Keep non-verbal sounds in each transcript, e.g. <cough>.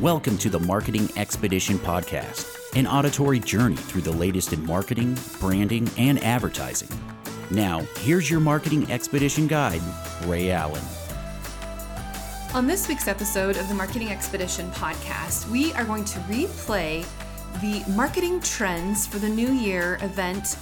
Welcome to the Marketing Expedition Podcast, an auditory journey through the latest in marketing, branding, and advertising. Now, here's your Marketing Expedition guide, Ray Allen. On this week's episode of the Marketing Expedition Podcast, we are going to replay the Marketing Trends for the New Year event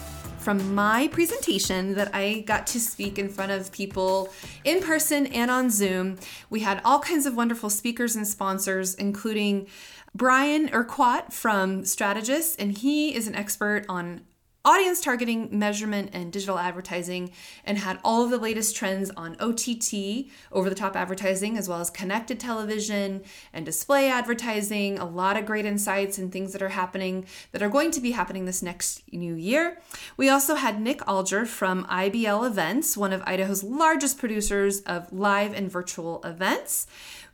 from my presentation that I got to speak in front of people in person and on Zoom. We had all kinds of wonderful speakers and sponsors, including Brian Urquhart from Strategus, and he is an expert on audience targeting, measurement, and digital advertising, and had all of the latest trends on OTT, over the top advertising, as well as connected television and display advertising. A lot of great insights and things that are happening that are going to be happening this next new year. We also had Nick Alger from IBL Events, one of Idaho's largest producers of live and virtual events.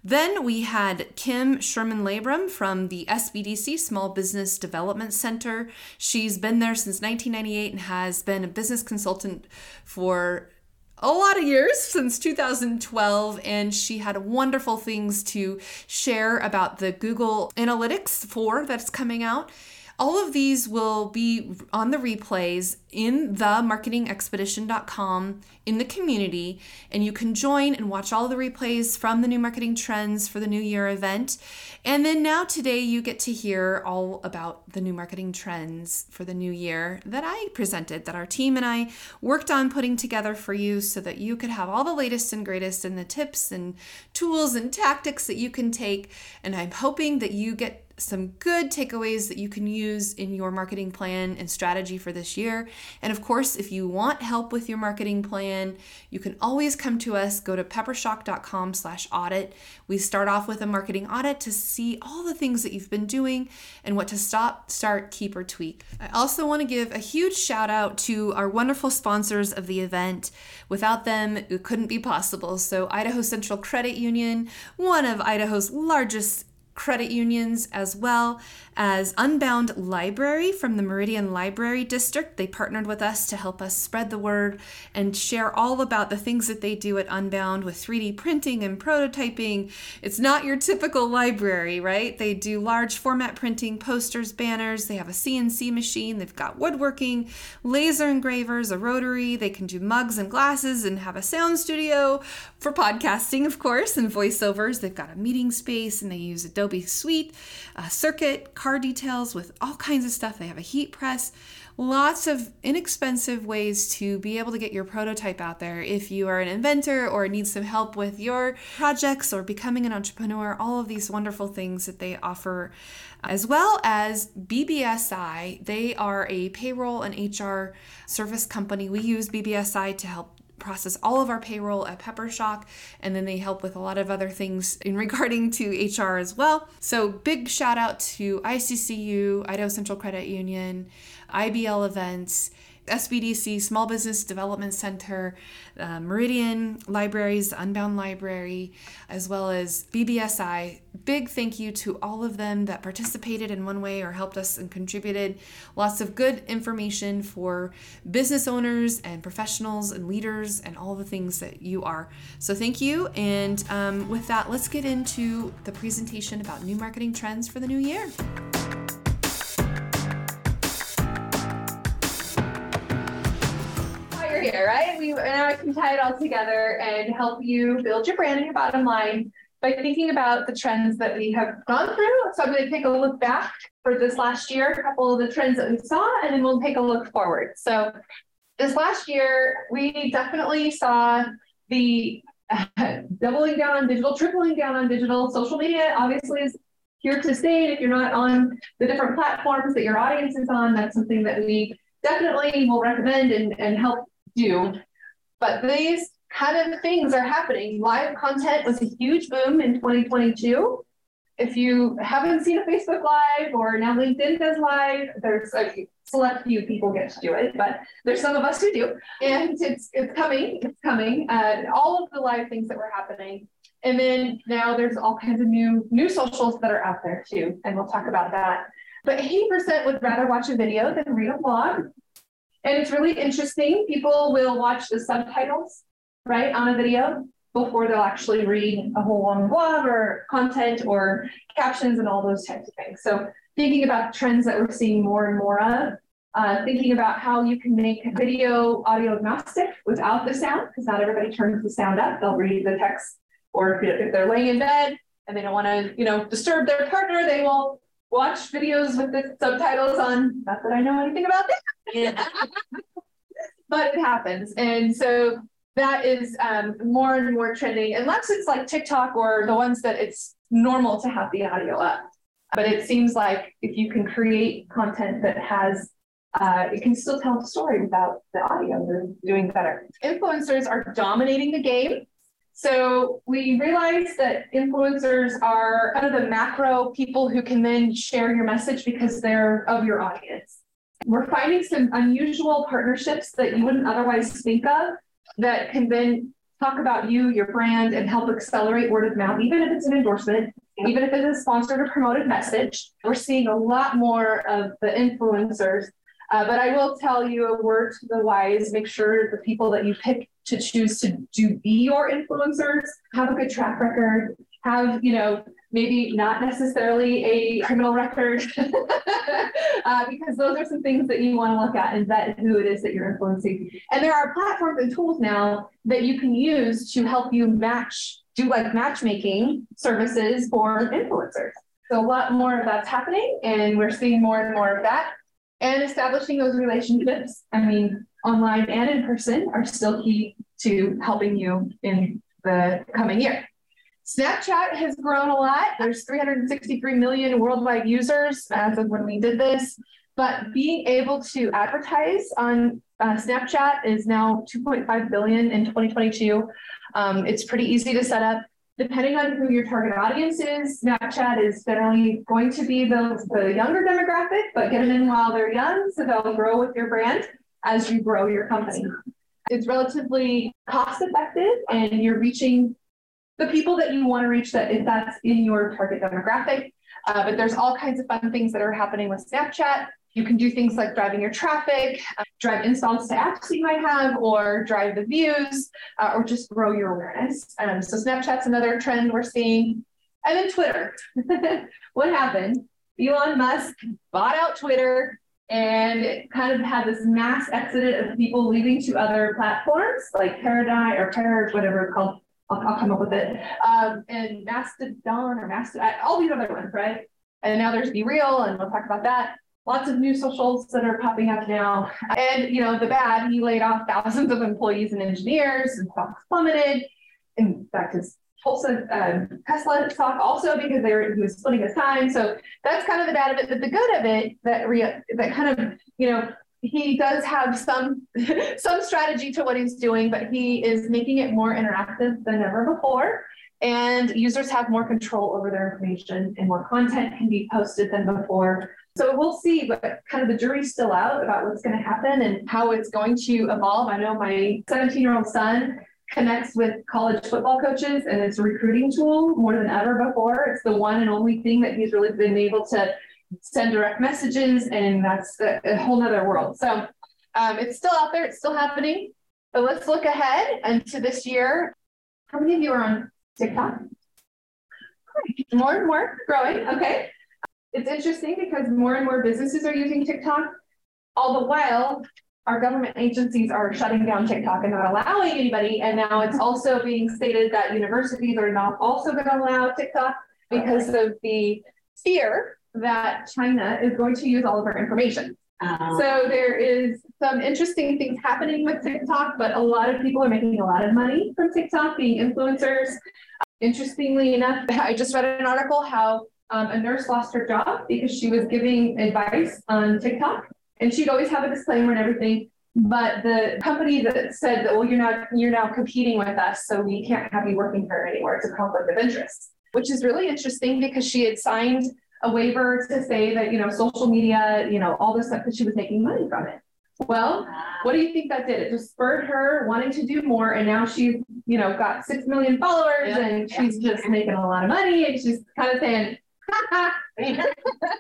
Then we had Kim Sherman Labrum from the SBDC Small Business Development Center. She's been there since 1998 and has been a business consultant for a lot of years since 2012 and she had wonderful things to share about the Google Analytics 4 that's coming out all of these will be on the replays in the marketingexpedition.com in the community, and you can join and watch all the replays from the new marketing trends for the new year event. And then now today you get to hear all about the new marketing trends for the new year that I presented, that our team and I worked on putting together for you so that you could have all the latest and greatest and the tips and tools and tactics that you can take. And I'm hoping that you get some good takeaways that you can use in your marketing plan and strategy for this year. And of course, if you want help with your marketing plan, you can always come to us. Go to peppershock.com slash audit. We start off with a marketing audit to see all the things that you've been doing and what to stop, start, keep, or tweak. I also want to give a huge shout out to our wonderful sponsors of the event. Without them, it couldn't be possible. So Idaho Central Credit Union, one of Idaho's largest credit unions as well as Unbound Library from the Meridian Library District. They partnered with us to help us spread the word and share all about the things that they do at Unbound with 3D printing and prototyping. It's not your typical library, right? They do large format printing, posters, banners. They have a CNC machine. They've got woodworking, laser engravers, a rotary. They can do mugs and glasses and have a sound studio for podcasting, of course, and voiceovers. They've got a meeting space and they use Adobe Adobe Suite, a circuit, car details with all kinds of stuff. They have a heat press, lots of inexpensive ways to be able to get your prototype out there. If you are an inventor or need some help with your projects or becoming an entrepreneur, all of these wonderful things that they offer, uh, as well as BBSI. They are a payroll and HR service company. We use BBSI to help process all of our payroll at Peppershock, and then they help with a lot of other things in regarding to HR as well. So big shout out to ICCU, Idaho Central Credit Union, IBL Events, SBDC, Small Business Development Center, uh, Meridian Libraries, Unbound Library, as well as BBSI. Big thank you to all of them that participated in one way or helped us and contributed. Lots of good information for business owners and professionals and leaders and all the things that you are. So thank you. And um, with that, let's get into the presentation about new marketing trends for the new year. Here, right? We now I can tie it all together and help you build your brand and your bottom line by thinking about the trends that we have gone through. So I'm going to take a look back for this last year, a couple of the trends that we saw, and then we'll take a look forward. So this last year, we definitely saw the uh, <laughs> doubling down on digital, tripling down on digital. Social media obviously is here to stay. And if you're not on the different platforms that your audience is on, that's something that we definitely will recommend and, and help do. But these kind of things are happening. Live content was a huge boom in 2022. If you haven't seen a Facebook Live or now LinkedIn does live, there's a select few people get to do it, but there's some of us who do. And it's it's coming, it's coming. Uh, all of the live things that were happening. And then now there's all kinds of new new socials that are out there too. And we'll talk about that. But 80% would rather watch a video than read a blog. And it's really interesting. People will watch the subtitles, right, on a video. before they'll actually read a whole long blog or content or captions and all those types of things. So thinking about trends that we're seeing more and more of, uh, thinking about how you can make video audio agnostic without the sound, because not everybody turns the sound up. They'll read the text, or if they're laying in bed and they don't want to, you know, disturb their partner, they will watch videos with the subtitles on. Not that I know anything about that. Yeah. <laughs> but it happens. And so that is um, more and more trending, unless it's like TikTok or the ones that it's normal to have the audio up. But it seems like if you can create content that has, uh, it can still tell the story without the audio, they're doing better. Influencers are dominating the game. So we realize that influencers are kind of the macro people who can then share your message because they're of your audience. We're finding some unusual partnerships that you wouldn't otherwise think of that can then talk about you, your brand, and help accelerate word of mouth, even if it's an endorsement, even if it's a sponsored or promoted message. We're seeing a lot more of the influencers. Uh, but I will tell you a word to the wise make sure the people that you pick to choose to do be your influencers have a good track record, have, you know, maybe not necessarily a criminal record, <laughs> uh, because those are some things that you want to look at and vet who it is that you're influencing. And there are platforms and tools now that you can use to help you match, do like matchmaking services for influencers. So a lot more of that's happening, and we're seeing more and more of that. And establishing those relationships, I mean, online and in person, are still key to helping you in the coming year. Snapchat has grown a lot. There's 363 million worldwide users as of when we did this. But being able to advertise on uh, Snapchat is now 2.5 billion in 2022. Um, it's pretty easy to set up. Depending on who your target audience is, Snapchat is generally going to be the, the younger demographic, but get them in while they're young so they'll grow with your brand as you grow your company. It's relatively cost effective and you're reaching the people that you want to reach that if that's in your target demographic. Uh, but there's all kinds of fun things that are happening with Snapchat. You can do things like driving your traffic, uh, drive installs to apps you might have, or drive the views, uh, or just grow your awareness. Um, so Snapchat's another trend we're seeing. And then Twitter. <laughs> what happened? Elon Musk bought out Twitter and it kind of had this mass exodus of people leaving to other platforms like Paradise or Parrot, whatever it's called. I'll, I'll come up with it. Um, and Mastodon or Mastodon, all these other ones, right? And now there's BeReal, and we'll talk about that. Lots of new socials that are popping up now. And, you know, the bad, he laid off thousands of employees and engineers, and stocks plummeted. In fact, his Tulsa um, Tesla stock also because they were he was splitting his time. So that's kind of the bad of it. But the good of it that re- that kind of you know he does have some <laughs> some strategy to what he's doing, but he is making it more interactive than ever before. And users have more control over their information and more content can be posted than before. So we'll see, but kind of the jury's still out about what's going to happen and how it's going to evolve. I know my 17 year old son connects with college football coaches and it's a recruiting tool more than ever before. It's the one and only thing that he's really been able to send direct messages, and that's a, a whole nother world. So um, it's still out there, it's still happening. But let's look ahead into this year. How many of you are on TikTok? More and more growing. Okay. It's interesting because more and more businesses are using TikTok. All the while, our government agencies are shutting down TikTok and not allowing anybody. And now it's also being stated that universities are not also going to allow TikTok because of the fear that China is going to use all of our information. Um, so there is some interesting things happening with TikTok, but a lot of people are making a lot of money from TikTok, being influencers. Interestingly enough, <laughs> I just read an article how um, a nurse lost her job because she was giving advice on TikTok, and she'd always have a disclaimer and everything. But the company that said that, well, you're not you're now competing with us, so we can't have you working for her anymore. It's a conflict of interest, which is really interesting because she had signed a waiver to say that, you know, social media, you know, all this stuff that she was making money from it. Well, what do you think that did? It just spurred her wanting to do more. And now she's, you know, got 6 million followers and she's just making a lot of money. And she's kind of saying, ha <laughs> <laughs>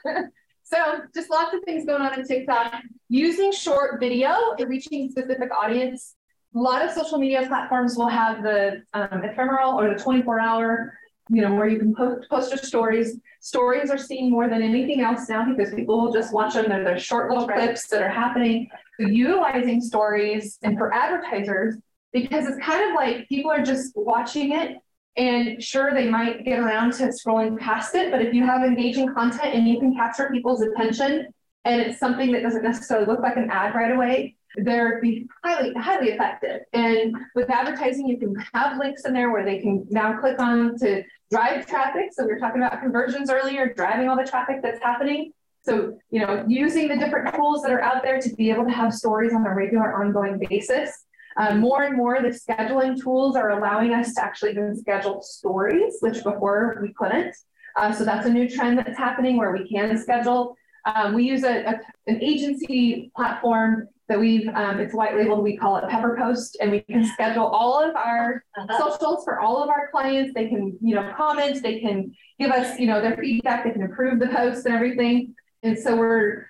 ha. <laughs> so just lots of things going on in TikTok. Using short video reaching specific audience a lot of social media platforms will have the um, ephemeral or the 24 hour, you know, where you can post, post your stories. Stories are seen more than anything else now because people will just watch them. They're, they're short little clips that are happening. So utilizing stories and for advertisers, because it's kind of like people are just watching it and sure, they might get around to scrolling past it, but if you have engaging content and you can capture people's attention and it's something that doesn't necessarily look like an ad right away, they're be highly, highly effective. And with advertising, you can have links in there where they can now click on to drive traffic. So we were talking about conversions earlier, driving all the traffic that's happening. So, you know, using the different tools that are out there to be able to have stories on a regular, ongoing basis. Um, more and more, the scheduling tools are allowing us to actually even schedule stories, which before we couldn't. Uh, so that's a new trend that's happening where we can schedule. Um, we use a, a, an agency platform that we've, um, it's white labeled, we call it Pepper Post, and we can schedule all of our uh-huh. socials for all of our clients. They can, you know, comment, they can give us, you know, their feedback, they can improve the posts and everything. And so we're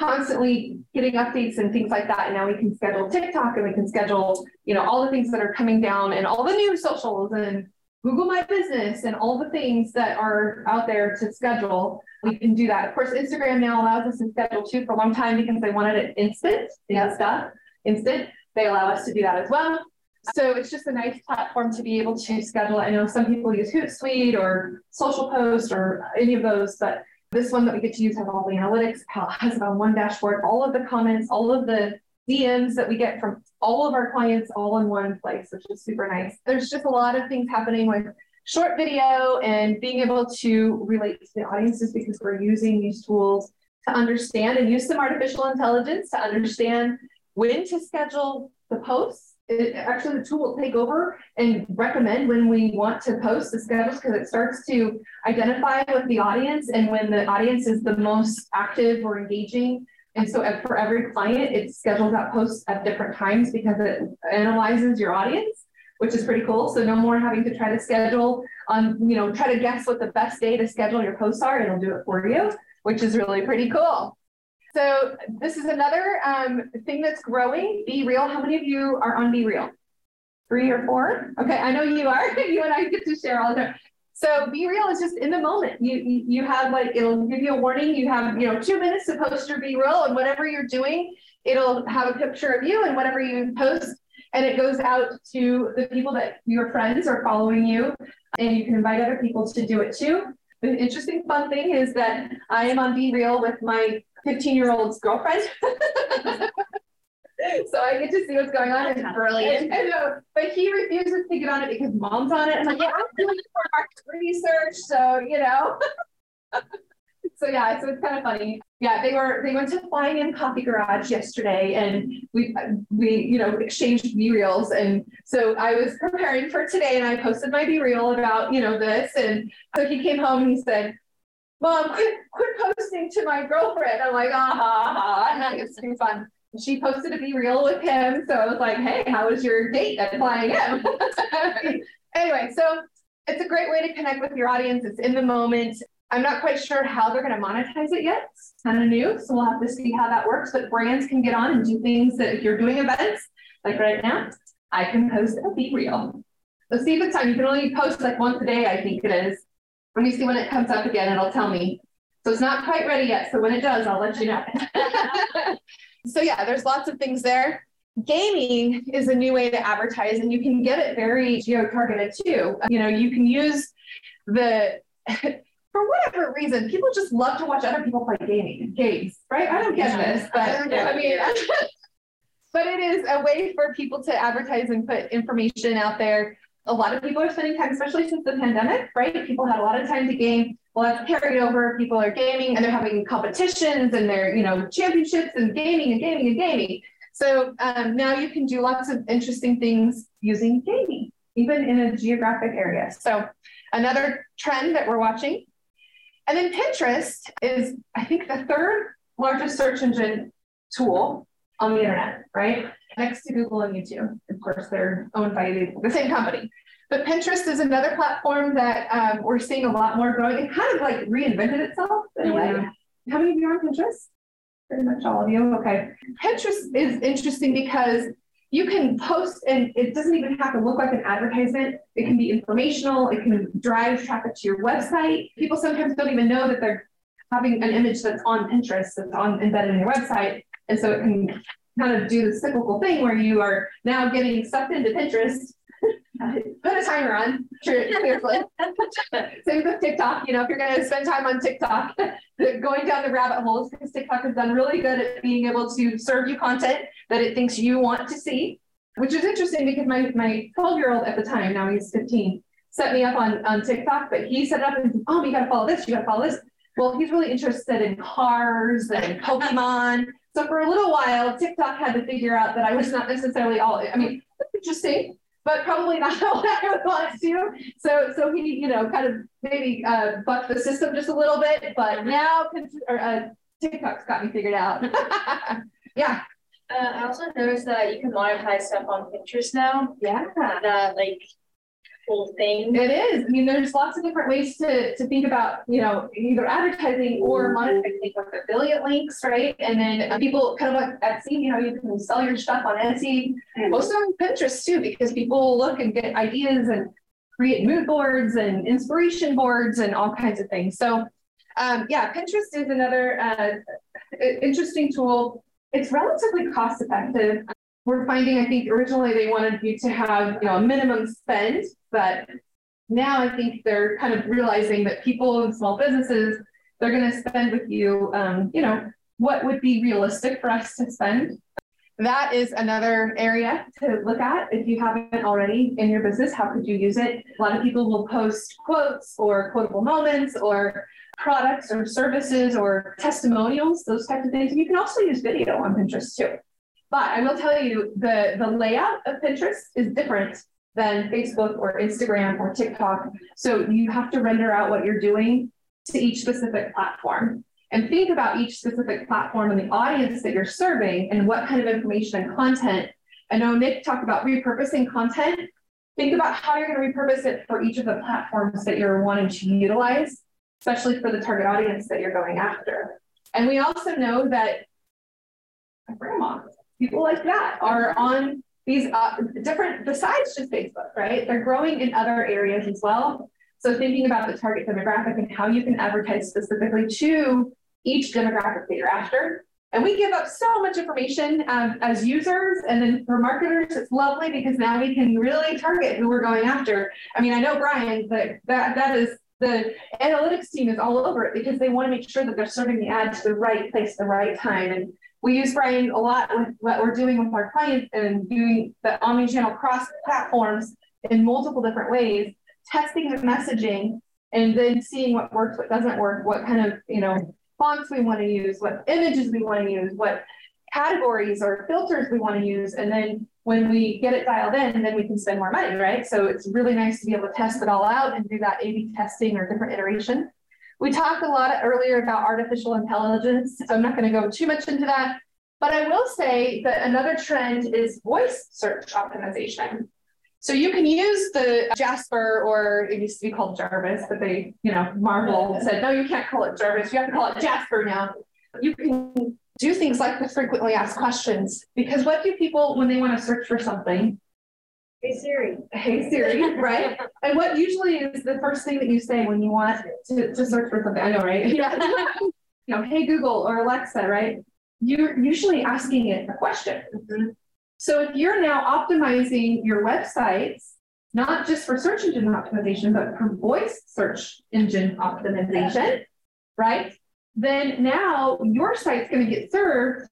constantly getting updates and things like that. And now we can schedule TikTok and we can schedule, you know, all the things that are coming down and all the new socials and Google My Business and all the things that are out there to schedule. We can do that. Of course, Instagram now allows us to schedule too for a long time because they wanted it instant, yeah, stuff, instant. They allow us to do that as well. So it's just a nice platform to be able to schedule. I know some people use Hootsuite or Social Post or any of those, but this one that we get to use has all the analytics, has on one dashboard, all of the comments, all of the DMs that we get from all of our clients all in one place, which is super nice. There's just a lot of things happening with short video and being able to relate to the audiences because we're using these tools to understand and use some artificial intelligence to understand when to schedule the posts it, actually the tool will take over and recommend when we want to post the schedules because it starts to identify with the audience and when the audience is the most active or engaging. And so for every client, it schedules out posts at different times because it analyzes your audience, which is pretty cool. So no more having to try to schedule on, you know, try to guess what the best day to schedule your posts are. It'll do it for you, which is really pretty cool. So this is another um, thing that's growing. Be real. How many of you are on Be Real? Three or four? Okay, I know you are. <laughs> you and I get to share all the time. So be real is just in the moment. You, you you have like it'll give you a warning. You have you know two minutes to post your be real, and whatever you're doing, it'll have a picture of you and whatever you post, and it goes out to the people that your friends are following you, and you can invite other people to do it too. The interesting fun thing is that I am on BeReal with my 15 year old's girlfriend. <laughs> so I get to see what's going on. That's brilliant. I know, but he refuses to get on it because mom's on it. And I'm like, yeah, I'm doing it for market research. So, you know. <laughs> so yeah, so it's kind of funny. Yeah, they were they went to Flying M Coffee Garage yesterday, and we we you know exchanged BeReals, and so I was preparing for today, and I posted my BeReal about you know this, and so he came home and he said, Mom, quit, quit posting to my girlfriend. I'm like, ah, ha, ha. Think it's too fun. She posted to BeReal with him. So I was like, hey, how was your date at Flying M? <laughs> anyway, so it's a great way to connect with your audience. It's in the moment. I'm not quite sure how they're going to monetize it yet. It's kind of new. So we'll have to see how that works. But brands can get on and do things that if you're doing events, like right now, I can post a BeReal. So see if it's time. You can only post like once a day, I think it is. Let me see when it comes up again, it'll tell me. So it's not quite ready yet. So when it does, I'll let you know. <laughs> so yeah, there's lots of things there. Gaming is a new way to advertise, and you can get it very geo-targeted too. You know, you can use the <laughs> for whatever reason, people just love to watch other people play gaming games, right? I don't get yeah. this, but I, I mean, <laughs> but it is a way for people to advertise and put information out there a lot of people are spending time, especially since the pandemic, right? People had a lot of time to game. Well, that's carried over. People are gaming and they're having competitions and they're, you know, championships and gaming and gaming and gaming. So um, now you can do lots of interesting things using gaming, even in a geographic area. So another trend that we're watching. And then Pinterest is, I think, the third largest search engine tool on the internet, right? Next to Google and YouTube. Of course, they're owned by the same company. But Pinterest is another platform that um, we're seeing a lot more growing. It kind of like reinvented itself in a way. How many of you are on Pinterest? Pretty much all of you. Okay. Pinterest is interesting because you can post and it doesn't even have to look like an advertisement. It can be informational. It can drive traffic to your website. People sometimes don't even know that they're having an image that's on Pinterest, that's on embedded in your website. And so it can kind of do the cyclical thing where you are now getting sucked into Pinterest. <laughs> Put a timer on, seriously. <laughs> Same with TikTok. You know, if you're going to spend time on TikTok, <laughs> going down the rabbit holes, because TikTok has done really good at being able to serve you content that it thinks you want to see, which is interesting because my my 12 year old at the time, now he's 15, set me up on on TikTok, but he set it up and said, oh, you got to follow this, you got to follow this. Well, he's really interested in cars and Pokemon. So for a little while, TikTok had to figure out that I was not necessarily all, I mean, interesting, but probably not <laughs> what I would want to. So, so he, you know, kind of maybe uh, bucked the system just a little bit, but now or, uh, TikTok's got me figured out. <laughs> yeah. Uh, I also noticed that you can monetize stuff on Pinterest now. Yeah. That like cool thing. It is. I mean, there's lots of different ways to, to think about, you know, either advertising or monetizing with affiliate links, right? And then people kind of like Etsy, you know, you can sell your stuff on Etsy, mm-hmm. also on Pinterest too, because people look and get ideas and create mood boards and inspiration boards and all kinds of things. So, um, yeah, Pinterest is another uh, interesting tool. It's relatively cost effective we're finding, I think originally they wanted you to have, you know, a minimum spend but now I think they're kind of realizing that people in small businesses, they're going to spend with you, um, you know, what would be realistic for us to spend. That is another area to look at if you haven't already in your business. How could you use it? A lot of people will post quotes or quotable moments or products or services or testimonials, those types of things. And you can also use video on Pinterest too. But I will tell you the, the layout of Pinterest is different than Facebook or Instagram or TikTok. So you have to render out what you're doing to each specific platform and think about each specific platform and the audience that you're serving and what kind of information and content. I know Nick talked about repurposing content. Think about how you're going to repurpose it for each of the platforms that you're wanting to utilize, especially for the target audience that you're going after. And we also know that grandma, people like that are on these uh, different, besides just Facebook, right? They're growing in other areas as well. So thinking about the target demographic and how you can advertise specifically to each demographic that you're after. And we give up so much information um, as users. And then for marketers, it's lovely because now we can really target who we're going after. I mean, I know Brian, but that, that is the analytics team is all over it because they want to make sure that they're serving the ad to the right place, the right time. And we use Brian a lot with what we're doing with our clients and doing the omni-channel cross platforms in multiple different ways, testing the messaging and then seeing what works, what doesn't work, what kind of, you know, fonts we want to use, what images we want to use, what categories or filters we want to use. And then when we get it dialed in, then we can spend more money, right? So it's really nice to be able to test it all out and do that A-B testing or different iteration. We talked a lot earlier about artificial intelligence, so I'm not going to go too much into that. But I will say that another trend is voice search optimization. So you can use the Jasper, or it used to be called Jarvis, but they, you know, Marvel said, no, you can't call it Jarvis. You have to call it Jasper now. You can do things like the frequently asked questions because what do people, when they want to search for something, Hey Siri. Hey Siri, right? <laughs> and what usually is the first thing that you say when you want to, to search for something? I know, right? Yeah. <laughs> you know, hey Google or Alexa, right? You're usually asking it a question. Mm-hmm. So if you're now optimizing your websites, not just for search engine optimization, but for voice search engine optimization, right? Then now your site's going to get served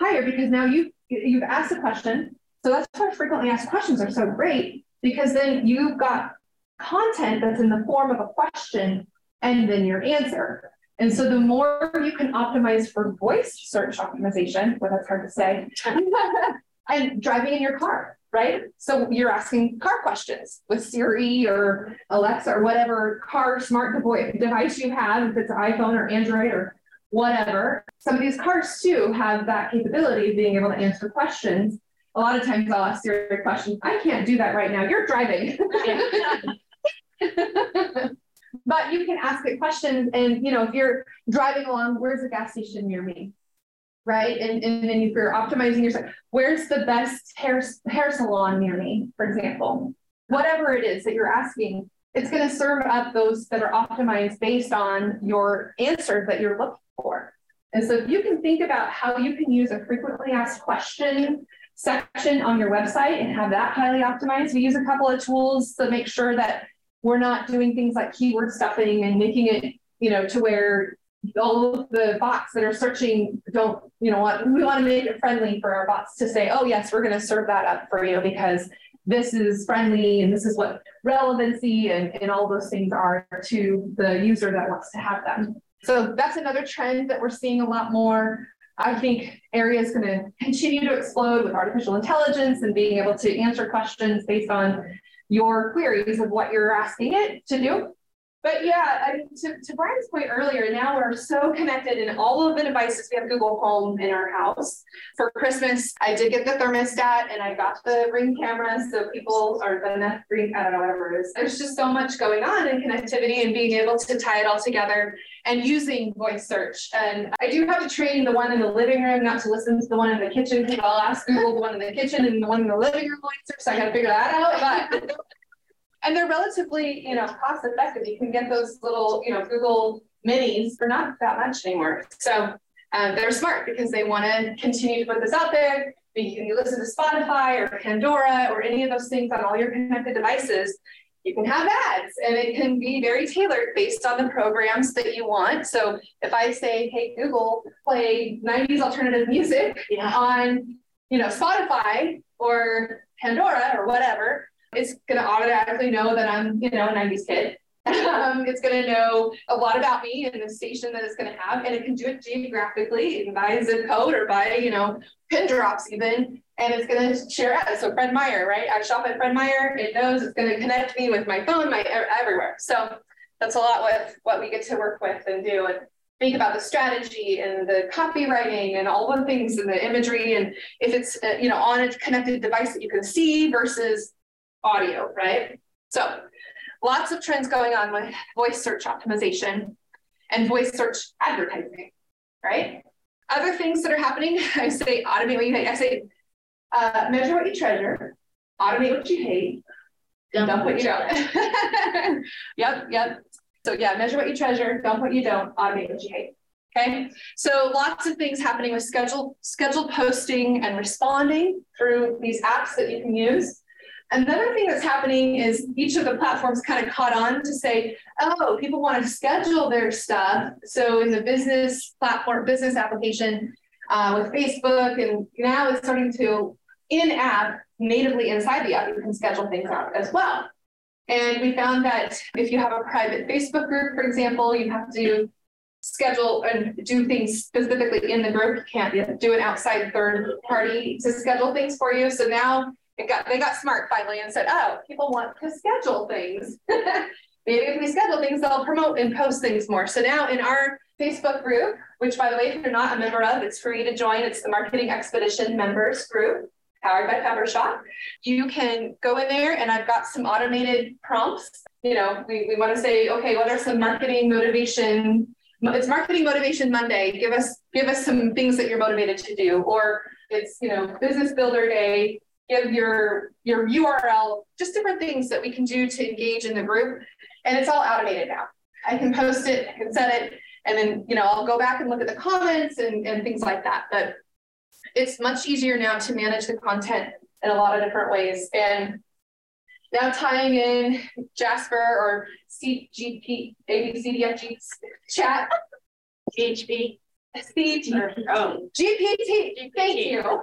higher because now you you've asked a question so that's why frequently asked questions are so great because then you've got content that's in the form of a question and then your answer. And so the more you can optimize for voice search optimization, well, that's hard to say, <laughs> and driving in your car, right? So you're asking car questions with Siri or Alexa or whatever car smart device you have, if it's iPhone or Android or whatever. Some of these cars too have that capability of being able to answer questions a lot of times I'll ask Siri question. I can't do that right now. You're driving. <laughs> but you can ask it questions and you know if you're driving along where's the gas station near me right? And, and then if you're optimizing your site, where's the best hair, hair salon near me, for example? Whatever it is that you're asking, it's going to serve up those that are optimized based on your answers that you're looking for. And so if you can think about how you can use a frequently asked question section on your website and have that highly optimized, we use a couple of tools to make sure that we're not doing things like keyword stuffing and making it, you know, to where all of the bots that are searching don't, you know what, we want to make it friendly for our bots to say, oh, yes, we're going to serve that up for you because this is friendly and this is what relevancy and, and all those things are to the user that wants to have them. So that's another trend that we're seeing a lot more. I think area is going to continue to explode with artificial intelligence and being able to answer questions based on your queries of what you're asking it to do. But yeah, I mean, to, to Brian's point earlier, now we're so connected in all of the devices. We have Google Home in our house. For Christmas, I did get the thermostat and I got the ring camera. So people are the Nest ring, I don't know, whatever it is. There's just so much going on in connectivity and being able to tie it all together and using voice search. And I do have to train the one in the living room not to listen to the one in the kitchen because I'll ask Google the one in the kitchen and the one in the living room voice search. So I got to figure that out. But and they're relatively, you know, cost effective. You can get those little, you know, Google minis for not that much anymore. So um, they're smart because they want to continue to put this out there. You can listen to Spotify or Pandora or any of those things on all your connected devices. You can have ads and it can be very tailored based on the programs that you want. So if I say, hey, Google, play 90s alternative music yeah. on, you know, Spotify or Pandora or whatever, it's going to automatically know that I'm, you know, a 90s kid. <laughs> um, it's going to know a lot about me and the station that it's going to have, and it can do it geographically by zip code or by, you know, pin drops even. And it's going to share ads. So Fred Meyer, right? I shop at Fred Meyer. It knows it's going to connect me with my phone, my everywhere. So that's a lot with what we get to work with and do and think about the strategy and the copywriting and all the things and the imagery and if it's uh, you know on a connected device that you can see versus audio, right? So lots of trends going on with voice search optimization and voice search advertising, right? Other things that are happening, <laughs> I say automate what you hate. I say uh, measure what you treasure, automate what you hate, dump, dump what you don't. <laughs> yep, yep. So yeah, measure what you treasure, dump what you don't, automate what you hate. Okay, so lots of things happening with scheduled scheduled posting and responding through these apps that you can use. Another thing that's happening is each of the platforms kind of caught on to say, oh, people want to schedule their stuff. So in the business platform, business application uh, with Facebook, and now it's starting to in app, natively inside the app, you can schedule things out as well. And we found that if you have a private Facebook group, for example, you have to schedule and do things specifically in the group. You can't do an outside third party to schedule things for you. So now it got they got smart finally and said, oh, people want to schedule things. <laughs> Maybe if we schedule things, they'll promote and post things more. So now in our Facebook group, which by the way, if you're not a member of, it's free to join. It's the Marketing Expedition members group powered by Peppershock. You can go in there and I've got some automated prompts. You know, we, we want to say, okay, what are some marketing motivation? It's marketing motivation Monday. Give us give us some things that you're motivated to do. Or it's, you know, business builder day give your your URL, just different things that we can do to engage in the group. And it's all automated now. I can post it, I can set it, and then you know I'll go back and look at the comments and, and things like that. But it's much easier now to manage the content in a lot of different ways. And now tying in Jasper or CGP, ABCDFG chat, GHP, CG, oh, GPT, thank you.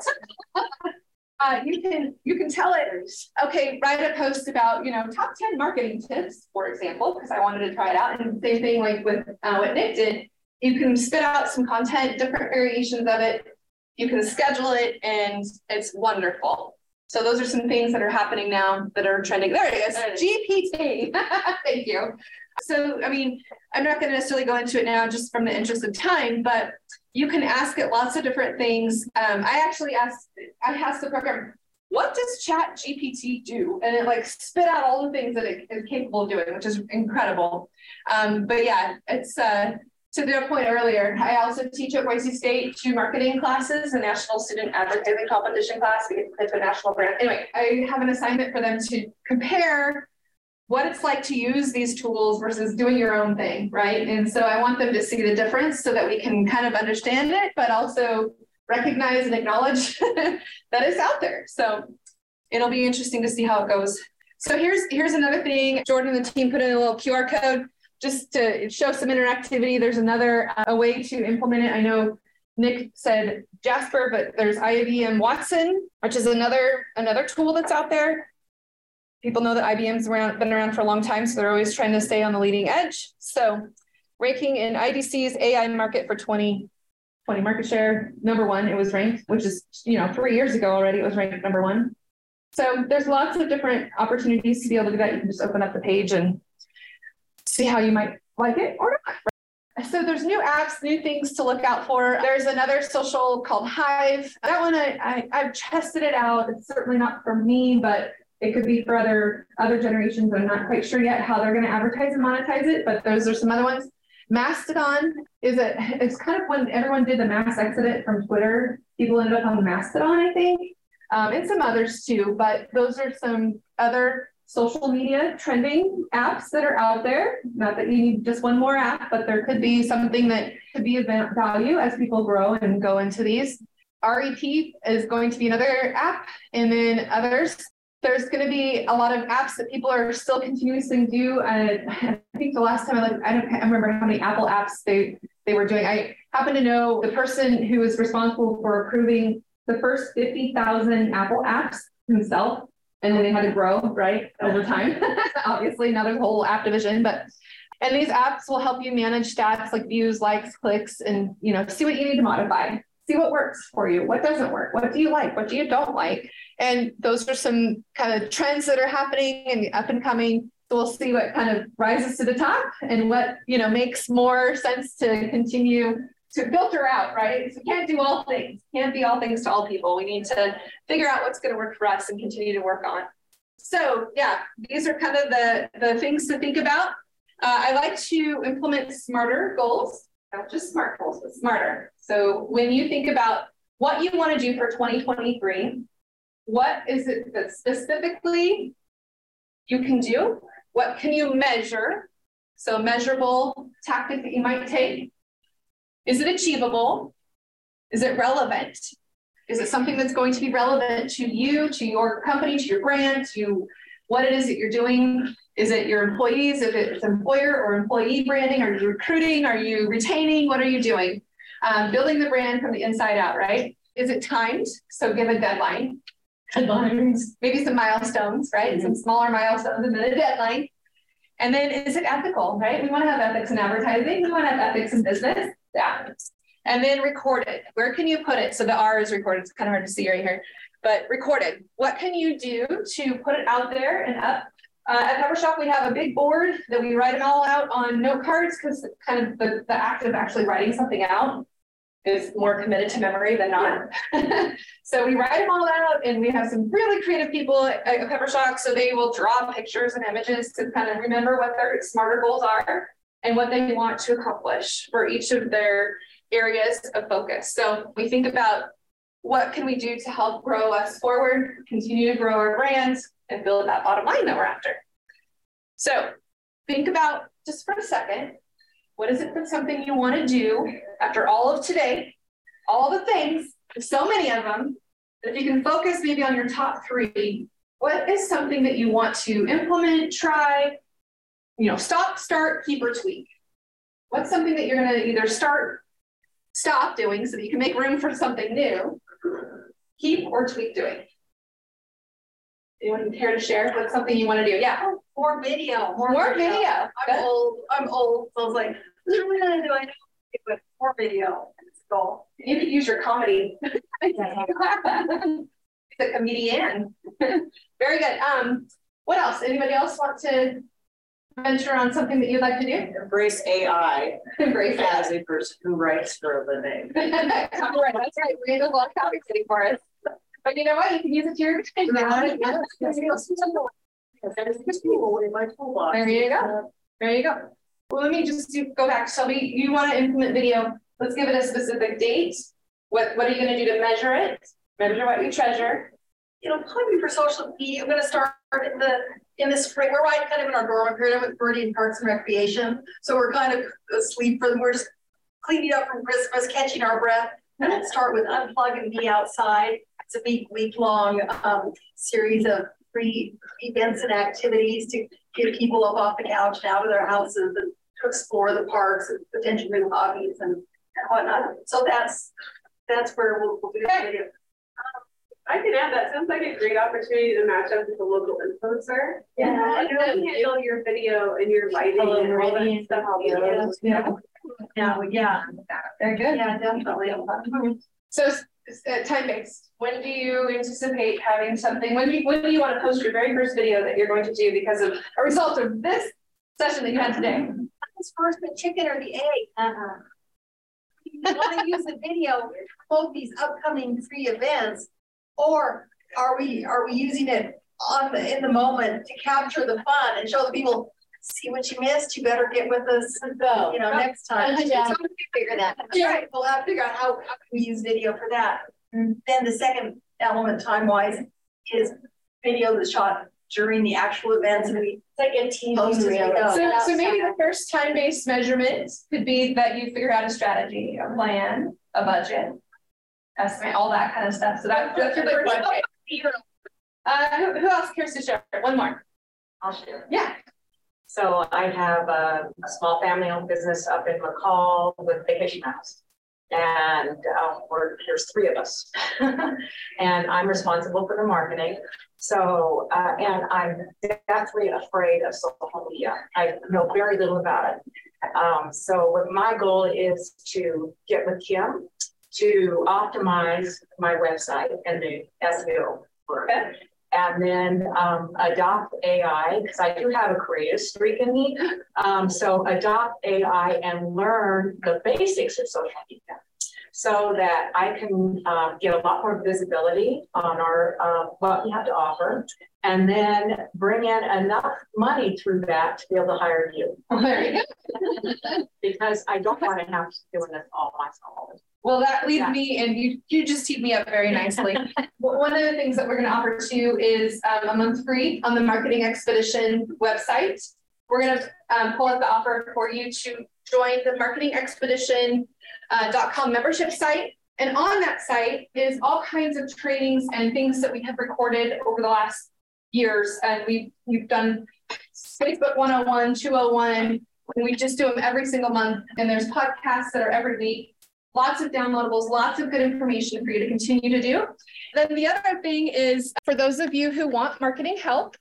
<laughs> uh, you can you can tell it okay write a post about you know top 10 marketing tips for example because i wanted to try it out. And same thing like with uh, what nick did. You can spit out some content different variations of it. You can schedule it and it's wonderful. So those are some things that are happening now that are trending. There it is. Gpt <laughs> thank you. So i mean i'm not going to necessarily go into it now just from the interest of time but you can ask it lots of different things. Um, I actually asked, I asked the program, what does chat GPT do? And it like spit out all the things that it is capable of doing, which is incredible. Um, but yeah, it's, uh, to the point earlier, I also teach at Boise State two marketing classes, a national student advertising competition class. We get to a national brand. Anyway, I have an assignment for them to compare what it's like to use these tools versus doing your own thing, right? And so I want them to see the difference so that we can kind of understand it, but also recognize and acknowledge <laughs> that it's out there. So it'll be interesting to see how it goes. So here's here's another thing. Jordan and the team put in a little QR code just to show some interactivity. There's another uh, a way to implement it. I know Nick said Jasper, but there's IBM Watson, which is another another tool that's out there people know that IBM's around, been around for a long time, so they're always trying to stay on the leading edge. So ranking in IDC's AI market for 2020 market share, number one, it was ranked, which is, you know, three years ago already, it was ranked number one. So there's lots of different opportunities to be able to do that. You can just open up the page and see how you might like it or not. So there's new apps, new things to look out for. There's another social called Hive. That one I, I I've tested it out. It's certainly not for me, but it could be for other other generations. I'm not quite sure yet how they're going to advertise and monetize it, but those are some other ones. Mastodon is it? It's kind of when everyone did the mass exit from Twitter, people ended up on Mastodon, I think, um, and some others too. But those are some other social media trending apps that are out there. Not that you need just one more app, but there could be something that could be of value as people grow and go into these. REP is going to be another app, and then others there's going to be a lot of apps that people are still continuously do. Uh, and <laughs> I think the last time I looked, I don't I remember how many Apple apps they they were doing. I happen to know the person who was responsible for approving the first 50,000 Apple apps himself. And then they had to grow, right, over time. <laughs> Obviously, not a whole app division, but and these apps will help you manage stats like views, likes, clicks, and you know, see what you need to modify see what works for you what doesn't work what do you like what do you don't like? And those are some kind of trends that are happening and up and coming. So we'll see what kind of rises to the top and what you know makes more sense to continue to filter out right? So we can't do all things can't be all things to all people. We need to figure out what's going to work for us and continue to work on. So yeah these are kind of the the things to think about. Uh, i like to implement smarter goals not just smart goals, but smarter. So when you think about what you want to do for 2023, what is it that specifically you can do? What can you measure? So measurable tactic that you might take. Is it achievable? Is it relevant? Is it something that's going to be relevant to you, to your company, to your brand, to what it is that you're doing is it your employees? If it's employer or employee branding, are you recruiting? Are you retaining? What are you doing? Um, building the brand from the inside out, right? Is it timed? So give a deadline. Deadlines. Maybe some milestones, right? Mm-hmm. Some smaller milestones and then a deadline. And then is it ethical, right? We want to have ethics in advertising. We want to have ethics in business. Yeah. And then recorded. Where can you put it? So the R is recorded. It's kind of hard to see right here, but recorded. What can you do to put it out there and up uh, at Peppershock, we have a big board that we write them all out on note cards because kind of the, the act of actually writing something out is more committed to memory than not. <laughs> so we write them all out and we have some really creative people at, at Peppershock. So they will draw pictures and images to kind of remember what their smarter goals are and what they want to accomplish for each of their areas of focus. So we think about what can we do to help grow us forward, continue to grow our brands, and build that bottom line that we're after. So think about just for a second, what is it that's something you want to do after all of today, all the things, so many of them, that you can focus maybe on your top three. What is something that you want to implement, try, you know, stop, start, keep, or tweak? What's something that you're going to either start, stop doing so that you can make room for something new, keep, or tweak doing? Anyone care to share? What's something you want to do? Yeah. More video. More, more video. video. I'm Good. old. I'm old. So I was like, do I know? But more video. It's goal. You could use your comedy. <laughs> He's a comedian. <laughs> Very good. Um, what else? Anybody else want to venture on something that you'd like to do? Embrace AI. Embrace as a person who writes for a living. <laughs> That's right. That's right. We have a lot of topics sitting for us. But you know what? You can use it to your advantage. There you go. There you go. well, let me just do, go back. Shelby, you want to implement video. Let's give it a specific date. What, what are you going to do to measure it? Measure what you treasure. You know, probably for social media, I'm gonna start in the, in the spring, we're right kind of in our dormant period with Birdie and Parks and Recreation. So we're kind of asleep for, we're just cleaning up from Christmas, catching our breath. And then start with Unplug and Be Outside. It's a week, week-long um, series of free events and activities to get people up off the couch and out of their houses and to explore the parks and potential new hobbies and, and whatnot. So that's that's where we'll, we'll do the video. I can add that sounds like a great opportunity to match up with a local influencer. Yeah. And really handle your video and your lighting Hello, and all that stuff. Yeah. Yeah. Yeah, yeah, Very good. yeah, definitely. So uh, time based. When do you anticipate having something? When do you, when do you want to post your very first video that you're going to do because of a result of this session that you had today? What's first, the chicken or the egg? Uh-huh. You want to use the video, promote these upcoming free events, or are we, are we using it on the, in the moment to capture the fun and show the people, see what you missed, you better get with us, Go. you know, next time. Yeah. So we Figure that, that's right, we'll have to figure out how, how can we use video for that. Then the second element time-wise is video that's shot during the actual events and we Like a TV post as we go. So, so maybe the first time-based measurement could be that you figure out a strategy, a plan, a budget, estimate, all that kind of stuff. So that, that's your first one. <laughs> Uh, who, who else cares to share? One more. I'll share. Yeah. So I have a, a small family-owned business up in McCall with Vacation House. And um, we're, there's three of us. <laughs> and I'm responsible for the marketing. So, uh, and I'm deathly afraid of social media. I know very little about it. Um, so what my goal is to get with Kim to optimize my website and the SEO it and then um, adopt AI because I do have a creative streak in me. Um, so adopt AI and learn the basics of social media so that I can uh, get a lot more visibility on our uh, what we have to offer, and then bring in enough money through that to be able to hire you <laughs> There you go. <laughs> because I don't want to have to doing this all myself. Well, that leads Yeah. me, and you you just teed me up very nicely. <laughs> One of the things that we're going to offer to you is um, a month free on the Marketing Expedition website. We're going to um, pull up the offer for you to join the Marketing Expedition uh, membership site. And on that site is all kinds of trainings and things that we have recorded over the last years. And we've we've done Facebook 101, 201, and we just do them every single month. And there's podcasts that are every week lots of downloadables, lots of good information for you to continue to do. Then the other thing is for those of you who want marketing help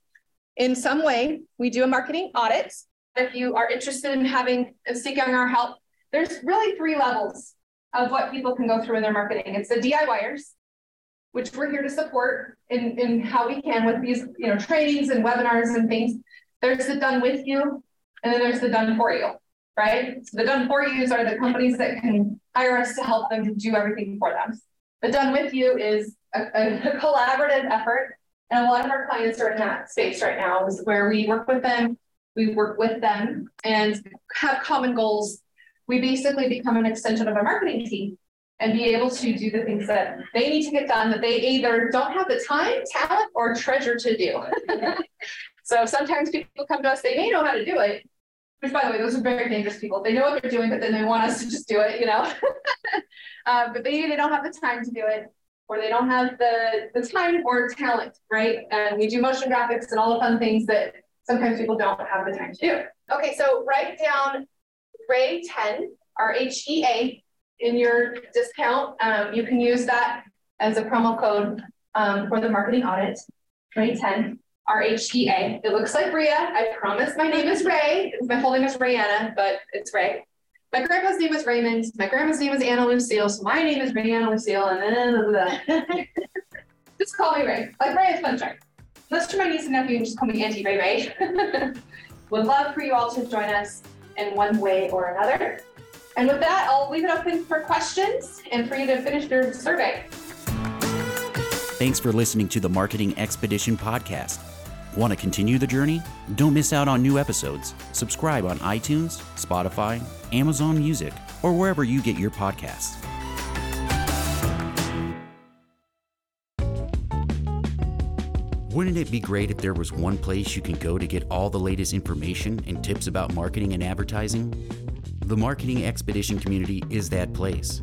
in some way, we do a marketing audit. If you are interested in having seeking our help, there's really three levels of what people can go through in their marketing. It's the DIYers, which we're here to support in, in how we can with these, you know, trainings and webinars and things. There's the done with you, and then there's the done for you right? So the done for yous are the companies that can hire us to help them do everything for them. The done with you is a, a <laughs> collaborative effort. And a lot of our clients are in that space right now is where we work with them, we work with them and have common goals. We basically become an extension of a marketing team and be able to do the things that they need to get done that they either don't have the time, talent, or treasure to do. <laughs> so sometimes people come to us, they may know how to do it, which by the way, those are very dangerous people. They know what they're doing, but then they want us to just do it, you know? <laughs> uh, but maybe they don't have the time to do it, or they don't have the, the time or talent, right? And we do motion graphics and all the fun things that sometimes people don't have the time to do. Okay, so write down Ray 10, R H E A, in your discount. Um, you can use that as a promo code um, for the marketing audit, Ray 10. R H E A. It looks like Rhea. I promise my name is Ray. My full name is Rayanna, but it's Ray. My grandpa's name was Raymond. My grandma's name is Anna Lucille. So my name is Rayanna Lucille. And then <laughs> just call me Ray. Like Ray is fun track. Unless to my niece and nephew, and just call me Auntie Ray Ray. <laughs> Would love for you all to join us in one way or another. And with that, I'll leave it open for questions and for you to finish your survey. Thanks for listening to the Marketing Expedition podcast. Want to continue the journey? Don't miss out on new episodes. Subscribe on iTunes, Spotify, Amazon Music, or wherever you get your podcasts. Wouldn't it be great if there was one place you can go to get all the latest information and tips about marketing and advertising? The Marketing Expedition community is that place.